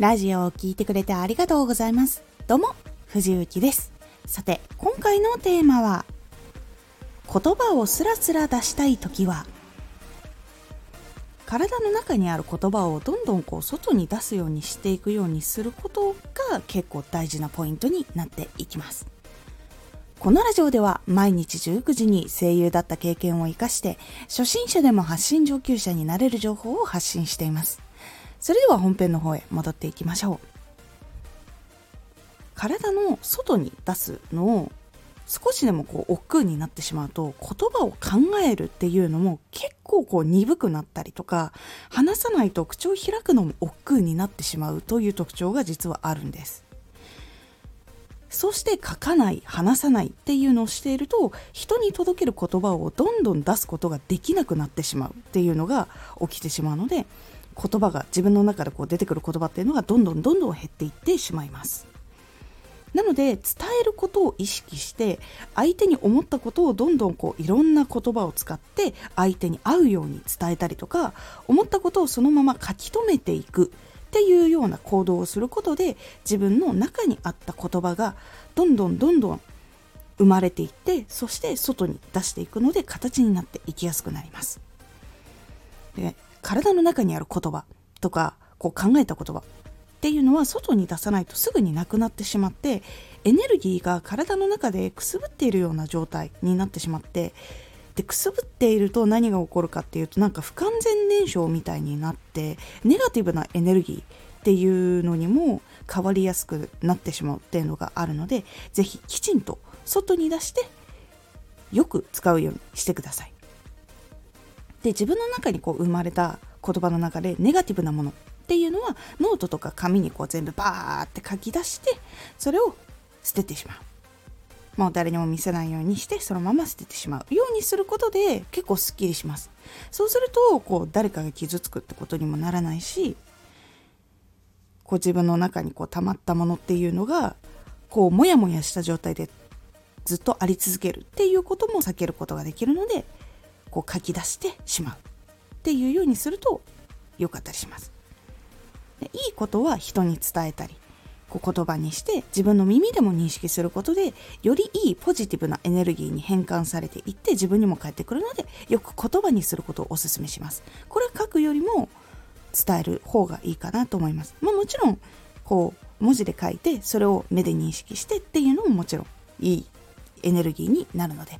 ラジオを聴いてくれてありがとうございます。どうも、藤幸です。さて、今回のテーマは、言葉をスラスラ出したいときは、体の中にある言葉をどんどんこう外に出すようにしていくようにすることが結構大事なポイントになっていきます。このラジオでは毎日19時に声優だった経験を活かして初心者でも発信上級者になれる情報を発信しています。それでは本編の方へ戻っていきましょう。体の外に出すのを少しでもこう億劫になってしまうと言葉を考えるっていうのも結構こう鈍くなったりとか話さないと口を開くのも億劫になってしまうという特徴が実はあるんです。そして書かない話さないっていうのをしていると人に届ける言葉をどんどん出すことができなくなってしまうっていうのが起きてしまうので言葉が自分の中でこう出てくる言葉っていうのがどんどんどんどん減っていってしまいます。なので伝えることを意識して相手に思ったことをどんどんこういろんな言葉を使って相手に合うように伝えたりとか思ったことをそのまま書き留めていくっていうような行動をすることで自分の中にあった言葉がどんどんどんどん生まれていってそして外に出していくので形になっていきやすくなります。で体の中にある言葉とかこう考えた言葉っていうのは外に出さないとすぐになくなってしまってエネルギーが体の中でくすぶっているような状態になってしまってでくすぶっていると何が起こるかっていうとなんか不完全燃焼みたいになってネガティブなエネルギーっていうのにも変わりやすくなってしまうっていうのがあるので是非きちんと外に出してよく使うようにしてください。で自分の中にこう生まれた言葉の中でネガティブなものっていうのはノートとか紙にこう全部バーって書き出してそれを捨ててしまう。もう誰にも見せないようにしてそのまま捨ててしまうようにすることで結構すっきりしますそうするとこう誰かが傷つくってことにもならないしこう自分の中にこう溜まったものっていうのがこうモヤモヤした状態でずっとあり続けるっていうことも避けることができるのでこう書き出してしまうっていうようにすると良かったりします。でいいことは人に伝えたりこう言葉にして自分の耳でも認識することでよりいいポジティブなエネルギーに変換されていって自分にも返ってくるのでよく言葉にすることをお勧めします。これは書くよりも伝える方がいいかなと思います。まあもちろんこう文字で書いてそれを目で認識してっていうのももちろんいいエネルギーになるので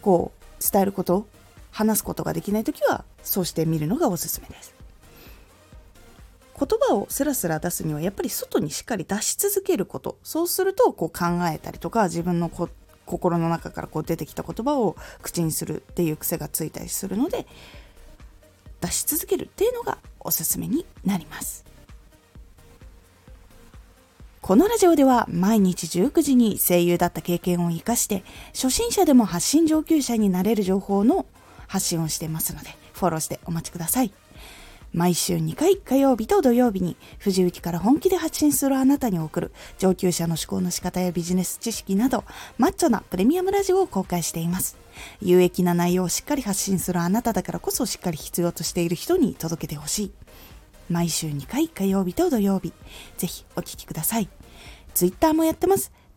こう伝えること話すことができない時はそうしてみるのがおすすめです。言葉をスラスラ出すにはやっぱり外にしっかり出し続けること。そうするとこう考えたりとか自分のこ心の中からこう出てきた言葉を口にするっていう癖がついたりするので出し続けるっていうのがおすすめになります。このラジオでは毎日19時に声優だった経験を生かして初心者でも発信上級者になれる情報の発信をしてますのでフォローしてお待ちください。毎週2回火曜日と土曜日に藤雪から本気で発信するあなたに送る上級者の思考の仕方やビジネス知識などマッチョなプレミアムラジオを公開しています。有益な内容をしっかり発信するあなただからこそしっかり必要としている人に届けてほしい。毎週2回火曜日と土曜日ぜひお聴きください。ツイッターもやってます。